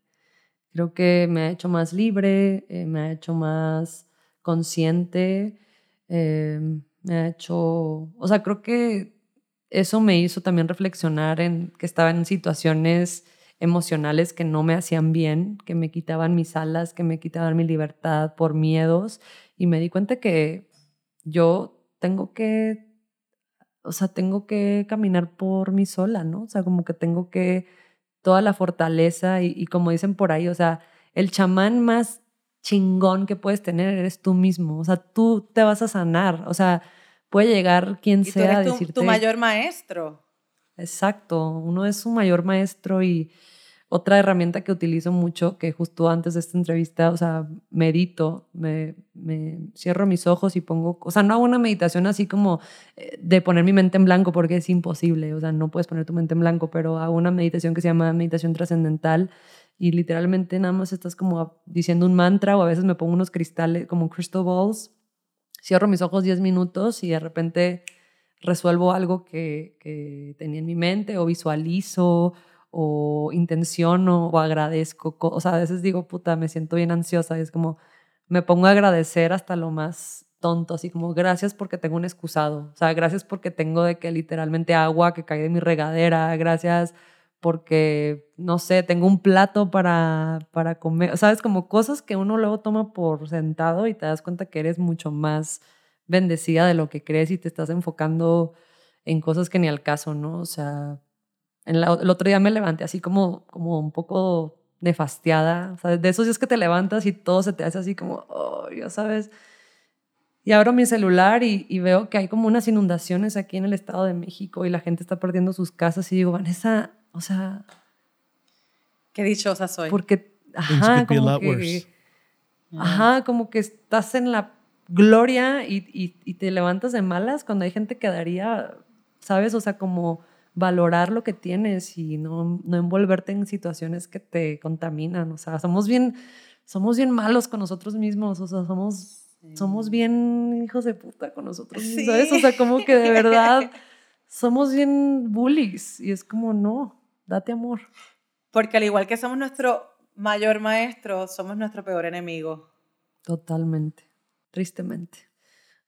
Creo que me ha hecho más libre, eh, me ha hecho más consciente, eh, me ha hecho, o sea, creo que eso me hizo también reflexionar en que estaba en situaciones emocionales que no me hacían bien, que me quitaban mis alas, que me quitaban mi libertad por miedos y me di cuenta que yo tengo que, o sea, tengo que caminar por mí sola, ¿no? O sea, como que tengo que toda la fortaleza y, y como dicen por ahí, o sea, el chamán más chingón que puedes tener eres tú mismo, o sea, tú te vas a sanar, o sea, puede llegar quien Y tú sea a eres tu, decirte... tu mayor maestro. Exacto, uno es su mayor maestro y otra herramienta que utilizo mucho, que justo antes de esta entrevista, o sea, medito, me, me cierro mis ojos y pongo, o sea, no hago una meditación así como eh, de poner mi mente en blanco porque es imposible, o sea, no puedes poner tu mente en blanco, pero hago una meditación que se llama meditación trascendental y literalmente nada más estás como diciendo un mantra o a veces me pongo unos cristales, como crystal balls, cierro mis ojos 10 minutos y de repente resuelvo algo que, que tenía en mi mente o visualizo o intenciono o agradezco. co- O sea, a veces digo, puta, me siento bien ansiosa y es como, me pongo a agradecer hasta lo más tonto, así como, gracias porque tengo un excusado. O sea, gracias porque tengo de que literalmente agua que cae de mi regadera, gracias porque, no sé, tengo un plato para, para comer. ¿Sabes? Como cosas que uno luego toma por sentado y te das cuenta que eres mucho más bendecida de lo que crees y te estás enfocando en cosas que ni al caso, ¿no? O sea, en la- el otro día me levanté así como, como un poco nefastiada, o sea, de esos días que te levantas y todo se te hace así como, oh, ya sabes. Y abro mi celular y, y veo que hay como unas inundaciones aquí en el Estado de México y la gente está perdiendo sus casas y digo, Vanessa, o sea, Qué dichosa soy. porque, ajá, como que, ajá, como que estás en la gloria y, y, y te levantas de malas cuando hay gente que daría, ¿sabes? O sea, como valorar lo que tienes y no, no envolverte en situaciones que te contaminan. O sea, somos bien, somos bien malos con nosotros mismos. O sea, somos, somos bien hijos de puta con nosotros mismos, Sí. ¿sabes? O sea, como que de verdad somos bien bullies y es como, no, date amor. Porque al igual que somos nuestro mayor maestro, somos nuestro peor enemigo. Totalmente, tristemente.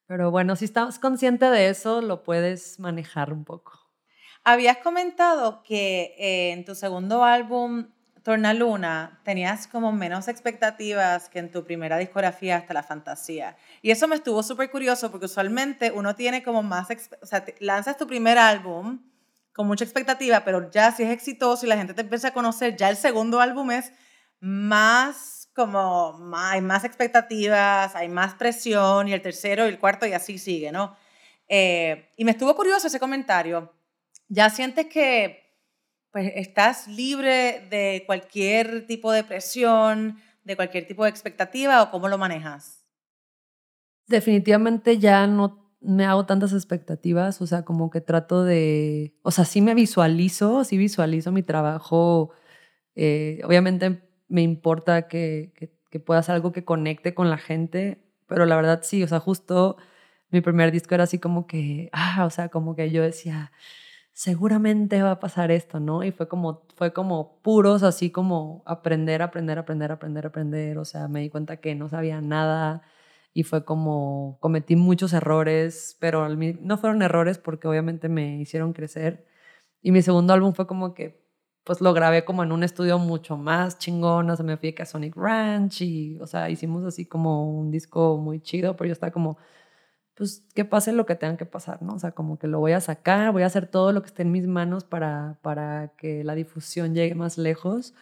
Pero bueno, si estás consciente de eso, lo puedes manejar un poco. Habías comentado que eh, en tu segundo álbum, Tornaluna, tenías como menos expectativas que en tu primera discografía hasta la fantasía. Y eso me estuvo súper curioso porque usualmente uno tiene como más, o sea, lanzas tu primer álbum con mucha expectativa, pero ya si es exitoso y la gente te empieza a conocer, ya el segundo álbum es más como, más- hay más expectativas, hay más presión y el tercero y el cuarto y así sigue, ¿no? Eh, y me estuvo curioso ese comentario. ¿Ya sientes que pues, estás libre de cualquier tipo de presión, de cualquier tipo de expectativa o cómo lo manejas? Definitivamente ya no me hago tantas expectativas, o sea, como que trato de, o sea, sí me visualizo, sí visualizo mi trabajo. eh, obviamente me importa que, que, que pueda hacer algo que conecte con la gente, pero la verdad sí, o sea, justo mi primer disco era así como que, ah, o sea, como que yo decía, seguramente va a pasar esto, ¿no? Y fue como, fue como puros, así como aprender, aprender, aprender, aprender, aprender, o sea, me di cuenta que no sabía nada, y fue como cometí muchos errores, pero no fueron errores porque obviamente me hicieron crecer. Y mi segundo álbum fue como que pues lo grabé como en un estudio mucho más chingón, o sea, me fui a Sonic Ranch y, o sea, hicimos así como un disco muy chido, pero yo estaba como, pues que pase lo que tenga que pasar, ¿no? O sea, como que lo voy a sacar, voy a hacer todo lo que esté en mis manos para, para que la difusión llegue más lejos.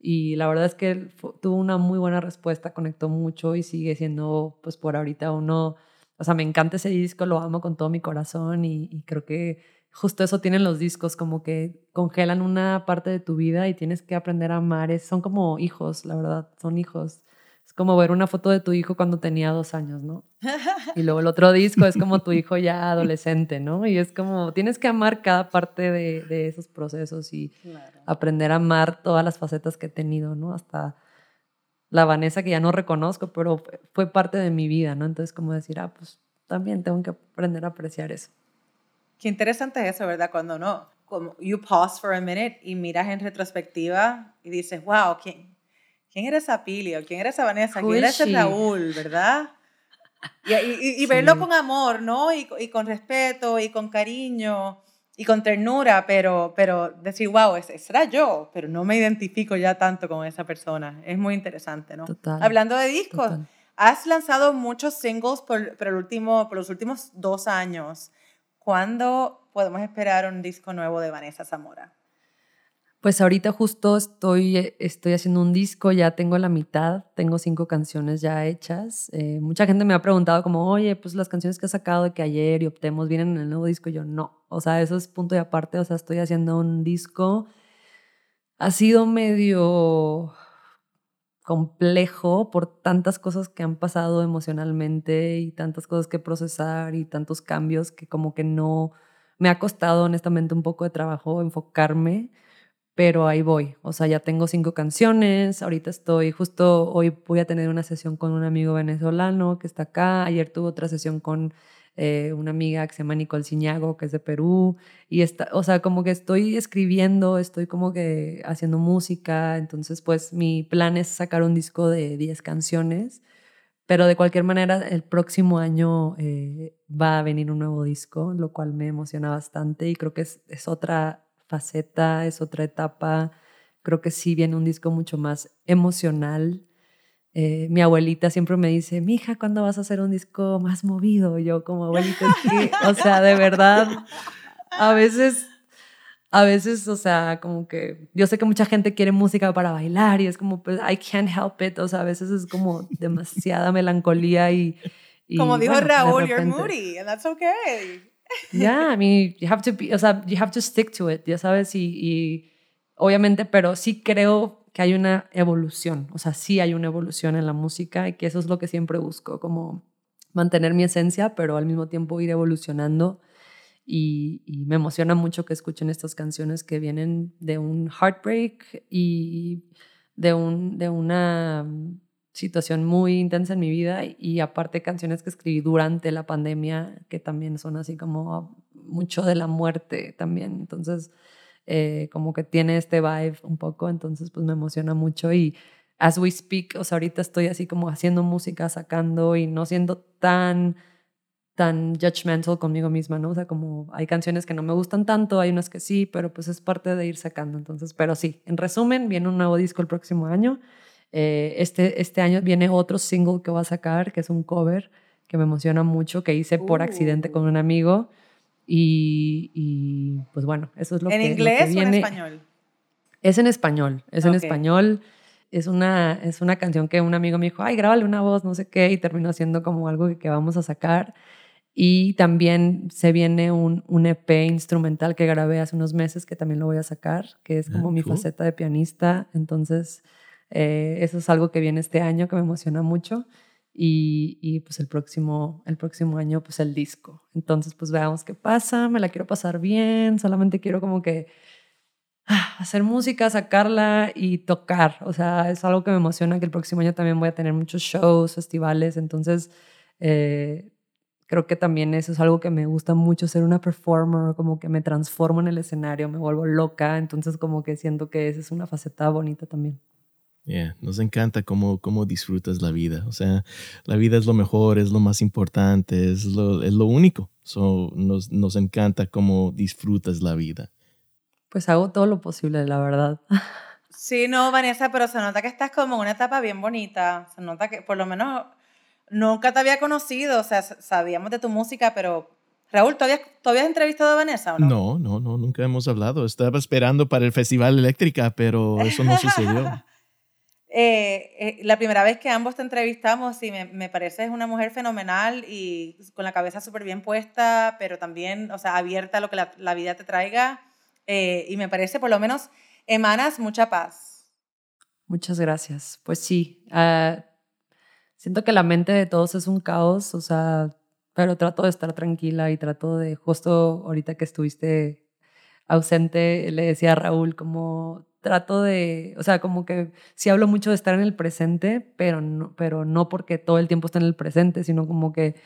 Y la verdad es que tuvo una muy buena respuesta, conectó mucho y sigue siendo, pues por ahorita uno, o sea, me encanta ese disco, lo amo con todo mi corazón y, y creo que justo eso tienen los discos, como que congelan una parte de tu vida y tienes que aprender a amar. son como hijos, la verdad, son hijos. Como ver una foto de tu hijo cuando tenía dos años, ¿no? Y luego el otro disco es como tu hijo ya adolescente, ¿no? Y es como, tienes que amar cada parte de, de esos procesos y aprender a amar todas las facetas que he tenido, ¿no? Hasta la Vanessa que ya no reconozco, pero fue parte de mi vida, ¿no? Entonces como decir, ah, pues también tengo que aprender a apreciar eso. Qué interesante eso, ¿verdad? Cuando no, como you pause for a minute y miras en retrospectiva y dices, wow, ¿quién, quién era esa Pilio? ¿Quién era esa Vanessa? ¿Quién era ese Raúl? ¿Verdad? Y, y, verlo con amor, ¿no? Y, y, con respeto y con cariño y con ternura, pero, pero decir, wow, ese, era yo, pero no me identifico ya tanto con esa persona. Es muy interesante, ¿no? Total, Hablando de discos, has lanzado muchos singles por, por, el último, por los últimos dos años. ¿Cuándo podemos esperar un disco nuevo de Vanessa Zamora? Pues ahorita justo estoy, estoy haciendo un disco, ya tengo la mitad, tengo cinco canciones ya hechas. Eh, mucha gente me ha preguntado como, oye, pues las canciones que has sacado de que ayer y optemos vienen en el nuevo disco. yo no, o sea, eso es punto de aparte, o sea, estoy haciendo un disco. Ha sido medio complejo por tantas cosas que han pasado emocionalmente y tantas cosas que procesar y tantos cambios que como que no me ha costado honestamente un poco de trabajo enfocarme, pero ahí voy. O sea, ya tengo cinco canciones, ahorita estoy, justo hoy voy a tener una sesión con un amigo venezolano que está acá, ayer tuve otra sesión con eh, una amiga que se llama Nicole Ciñago, que es de Perú, y está, o sea, como que estoy escribiendo, estoy como que haciendo música, entonces pues mi plan es sacar un disco de 10 canciones, pero de cualquier manera el próximo año eh, va a venir un nuevo disco, lo cual me emociona bastante y creo que es, es otra faceta, es otra etapa, creo que sí viene un disco mucho más emocional, eh, mi abuelita siempre me dice, mija, ¿cuándo vas a hacer un disco más movido? yo como abuelita, o sea, de verdad, a veces, a veces, o sea, como que yo sé que mucha gente quiere música para bailar y es como, pues, I can't help it, o sea, a veces es como demasiada melancolía y... como dijo Raúl, you're moody, and that's okay. Yeah, I mean, you have to be, o sea, you have to stick to it, ya sabes, y, y obviamente, pero sí creo que hay una evolución, o sea, sí hay una evolución en la música y que eso es lo que siempre busco, como mantener mi esencia, pero al mismo tiempo ir evolucionando. Y, me emociona mucho que escuchen estas canciones que vienen de un heartbreak y de, un, de una situación muy intensa en mi vida y aparte canciones que escribí durante la pandemia que también son así como mucho de la muerte también. Entonces, eh, como que tiene este vibe un poco, entonces pues me emociona mucho y as we speak, o sea, ahorita estoy así como haciendo música, sacando y no siendo tan tan judgmental conmigo misma, ¿no? O sea, como hay canciones que no me gustan tanto, hay unas que sí, pero pues es parte de ir sacando. Entonces, pero sí, en resumen, viene un nuevo disco el próximo año. Eh, este, este año viene otro single que voy a sacar, que es un cover que me emociona mucho, que hice por accidente uh. con un amigo. Y, pues bueno, eso es lo ¿En que ¿En inglés o en español? Es en español, es en español. Es una, es una canción que un amigo me dijo, ay, grábale una voz, no sé qué, y terminó siendo como algo que, que vamos a sacar. Y también se viene un, un, EP instrumental que grabé hace unos meses, que también lo voy a sacar, que es como ah, mi faceta de pianista. Entonces, eh, eso es algo que viene este año que me emociona mucho y, y, pues el próximo, el próximo año pues el disco. Entonces pues veamos qué pasa, me la quiero pasar bien, solamente quiero como que ah, hacer música, sacarla y tocar. O sea, es algo que me emociona que el próximo año también voy a tener muchos shows, festivales, entonces eh, creo que también eso es algo que me gusta mucho, ser una performer, como que me transformo en el escenario, me vuelvo loca, entonces como que siento que esa es una faceta bonita también. Yeah, nos encanta cómo, cómo disfrutas la vida. O sea, la vida es lo mejor, es lo más importante, es lo, es lo único. So, nos, nos encanta cómo disfrutas la vida. Pues hago todo lo posible, la verdad. Sí, no, Vanessa, pero se nota que estás como en una etapa bien bonita. Se nota que por lo menos nunca te había conocido, o sea, sabíamos de tu música, pero Raúl, ¿todavía, has entrevistado a Vanessa o no? No, no, no, nunca hemos hablado. Estaba esperando para el Festival Eléctrica, pero eso no sucedió. Eh, eh, la primera vez que ambos te entrevistamos, y me, me pareces una mujer fenomenal y con la cabeza súper bien puesta, pero también, o sea, abierta a lo que la, vida te traiga. Eh, y me parece, por lo menos, emanas mucha paz. Muchas gracias. Pues sí, ah, siento que la mente de todos es un caos, o sea, pero trato de estar tranquila y trato de, justo ahorita que estuviste ausente, le decía a Raúl como trato de, o sea, como que sí hablo mucho de estar en el presente, pero no, pero no porque todo el tiempo está en el presente, sino como que,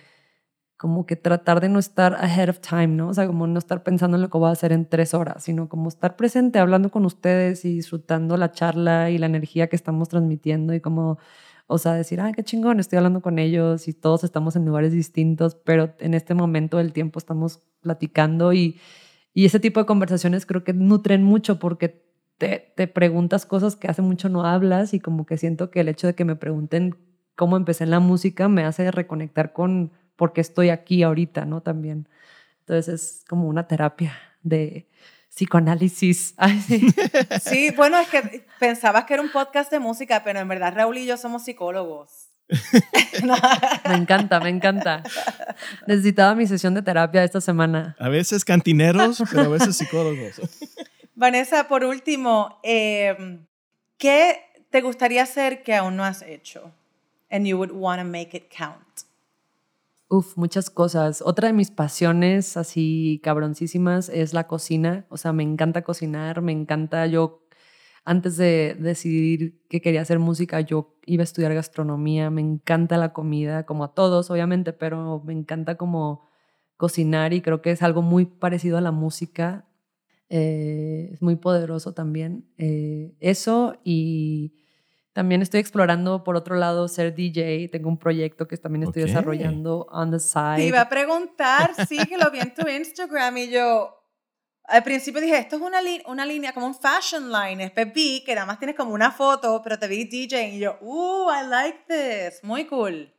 como que tratar de no estar ahead of time, ¿no? O sea, como no estar pensando en lo que voy a hacer en tres horas, sino como estar presente, hablando con ustedes y disfrutando la charla y la energía que estamos transmitiendo y como, o sea, decir, ah, qué chingón, estoy hablando con ellos y todos estamos en lugares distintos, pero en este momento del tiempo estamos platicando y, y ese tipo de conversaciones creo que nutren mucho porque te, te, preguntas cosas que hace mucho no hablas y como que siento que el hecho de que me pregunten cómo empecé en la música me hace reconectar con por qué estoy aquí ahorita, ¿no? También. Entonces es como una terapia de psicoanálisis. sí. bueno, es que pensabas que era un podcast de música, pero en verdad Raúl y yo somos psicólogos. me encanta, me encanta. Necesitaba mi sesión de terapia esta semana. A veces cantineros, pero a veces psicólogos. Vanessa, por último, em, ¿qué te gustaría hacer que aún no has hecho? And you would want to make it count. Uf, muchas cosas. Otra de mis pasiones así cabroncísimas es la cocina. O sea, me encanta cocinar, me encanta. Yo, antes de decidir que quería hacer música, yo iba a estudiar gastronomía. Me encanta la comida, como a todos, obviamente, pero me encanta como cocinar y creo que es algo muy parecido a la música. Eh, es muy poderoso también. Eh, eso y también estoy explorando, por otro lado, ser DJ. Tengo un proyecto que también estoy desarrollando on the side. Te iba a preguntar, sí, que lo vi en tu Instagram y yo al principio dije, esto es una, una línea como un fashion line. Después vi que nada más tienes como una foto, pero te vi DJ y yo, uh, I like this. Muy cool.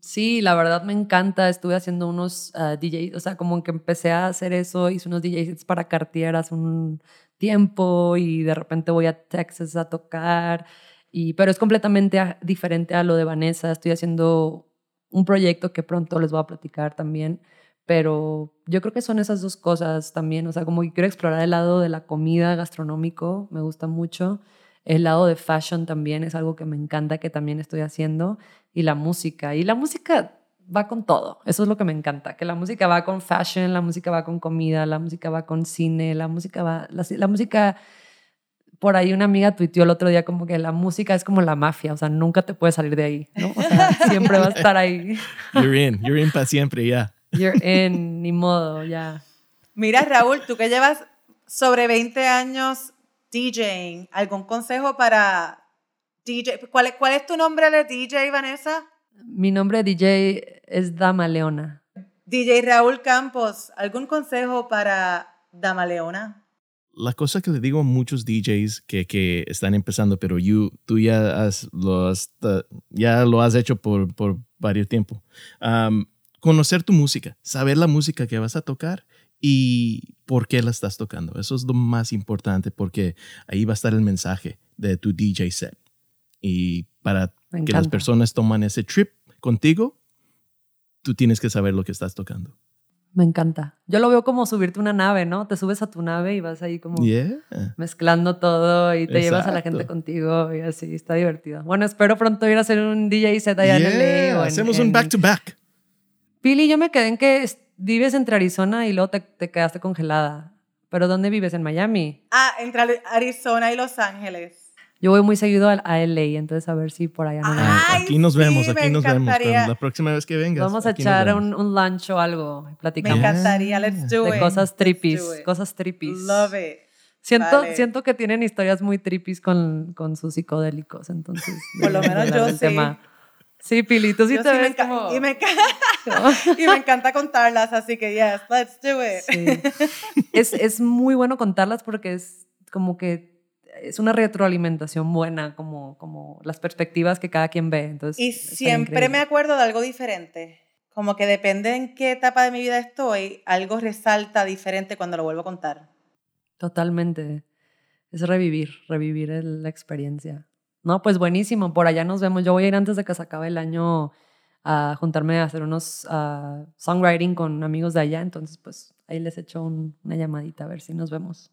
Sí, la verdad me encanta. Estuve haciendo unos uh, ah, DJs, o sea, como que empecé a hacer eso, hice unos DJs para Cartier hace un tiempo y de repente voy a Texas a tocar. Y, pero es completamente diferente a lo de Vanessa. Estoy haciendo un proyecto que pronto les voy a platicar también. Pero yo creo que son esas dos cosas también. O sea, como quiero explorar el lado de la comida gastronómico, me gusta mucho. El lado de fashion también es algo que me encanta, que también estoy haciendo. Y la música. Y la música va con todo. Eso es lo que me encanta. Que la música va con fashion, la música va con comida, la música va con cine, la música va. La, la música por ahí una amiga tuiteó el otro día como que la música es como la mafia, o sea, nunca te puedes salir de ahí, ¿no? O sea, siempre va a estar ahí. You're in, you're in para siempre, ya. You're in, ni modo, ya. Mira, Raúl, tú que llevas sobre 20 años DJing, ¿algún consejo para DJ? ¿Cuál, cuál es tu nombre de DJ, Vanessa? Mi nombre de DJ es Dama Leona. DJ Raúl Campos, ¿algún consejo para Dama Leona? la cosa que le digo a muchos DJs que, que están empezando, pero you, tú ya, has, lo, has, ya lo has hecho por, por varios tiempo. conocer tu música, saber la música que vas a tocar y por qué la estás tocando. Eso es lo más importante porque ahí va a estar el mensaje de tu DJ set. Y para que las personas toman ese trip contigo, tú tienes que saber lo que estás tocando. Me encanta. Yo lo veo como subirte una nave, ¿no? Te subes a tu nave y vas ahí como mezclando todo y te llevas a la gente contigo y así, está divertido. Bueno, espero pronto ir a hacer un DJ set allá en LA. Hacemos un back to back. Pili, yo me quedé en que vives entre Arizona y luego te, te quedaste congelada. ¿Pero dónde vives? ¿En Miami? Ah, entre Arizona y Los Ángeles. Yo voy muy seguido a, LA, entonces a ver si por allá no Aquí nos vemos, aquí nos vemos. La próxima vez que vengas. Vamos a echar un, un, lunch o algo. Platicamos. Me encantaría, let's do it. De cosas trippies, cosas trippies. Love it. Siento, siento que tienen historias muy tripis con, con sus psicodélicos, entonces. Por lo menos yo sí. Sí, Pili, tú sí te ves como... Y me, y me encanta contarlas, así que yes, let's do it. Es, es muy bueno contarlas porque es como que es una retroalimentación buena, como, como las perspectivas que cada quien ve. Entonces, y siempre me acuerdo de algo diferente. Como que depende en qué etapa de mi vida estoy, algo resalta diferente cuando lo vuelvo a contar. Totalmente. Es revivir, revivir la experiencia. No, pues buenísimo. Por allá nos vemos. Yo voy a ir antes de que se acabe el año a juntarme a hacer unos uh, songwriting con amigos de allá. Entonces, pues ahí les echo una llamadita a ver si nos vemos.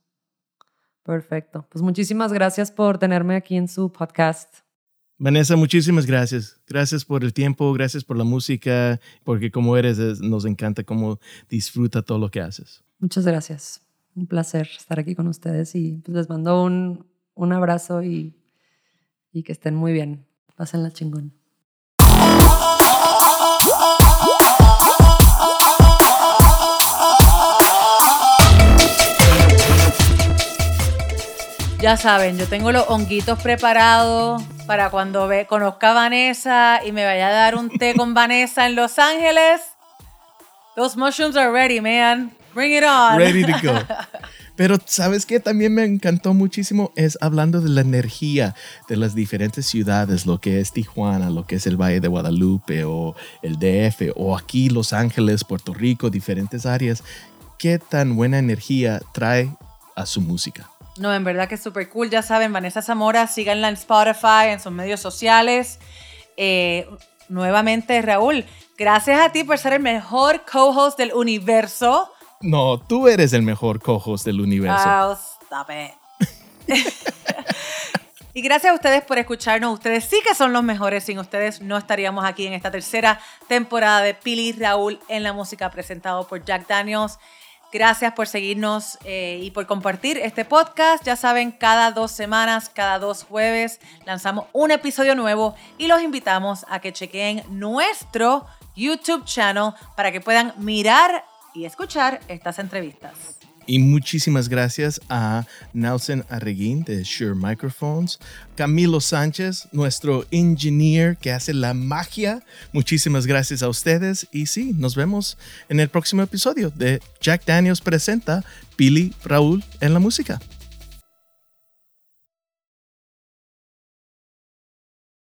Perfecto. Pues muchísimas gracias por tenerme aquí en su podcast. Vanessa, muchísimas gracias. Gracias por el tiempo, gracias por la música, porque como eres, nos encanta cómo disfruta todo lo que haces. Muchas gracias. Un placer estar aquí con ustedes y pues les mando un, un abrazo y, y que estén muy bien. Pásenla chingón. Ya saben, yo tengo los honguitos preparados para cuando ve, conozca a Vanessa y me vaya a dar un té con Vanessa en Los Ángeles. Those mushrooms are ready, man. Bring it on. Ready to go. Pero sabes qué también me encantó muchísimo es hablando de la energía de las diferentes ciudades, lo que es Tijuana, lo que es el Valle de Guadalupe o el DF o aquí Los Ángeles, Puerto Rico, diferentes áreas. ¿Qué tan buena energía trae a su música? No, en verdad que es súper cool. Ya saben, Vanessa Zamora, síganla en Spotify, en sus medios sociales. Eh, nuevamente, Raúl, gracias a ti por ser el mejor co-host del universo. No, tú eres el mejor co-host del universo. Oh, stop it. y gracias a ustedes por escucharnos. Ustedes sí que son los mejores. Sin ustedes no estaríamos aquí en esta tercera temporada de Pili Raúl en la música presentado por Jack Daniels. Gracias por seguirnos eh, y por compartir este podcast. Ya saben, cada dos semanas, cada dos jueves, lanzamos un episodio nuevo y los invitamos a que chequeen nuestro YouTube channel para que puedan mirar y escuchar estas entrevistas. Y muchísimas gracias a Nelson Arreguín de Shure Microphones, Camilo Sánchez, nuestro engineer que hace la magia. Muchísimas gracias a ustedes y sí, nos vemos en el próximo episodio de Jack Daniels presenta Billy Raúl en la música.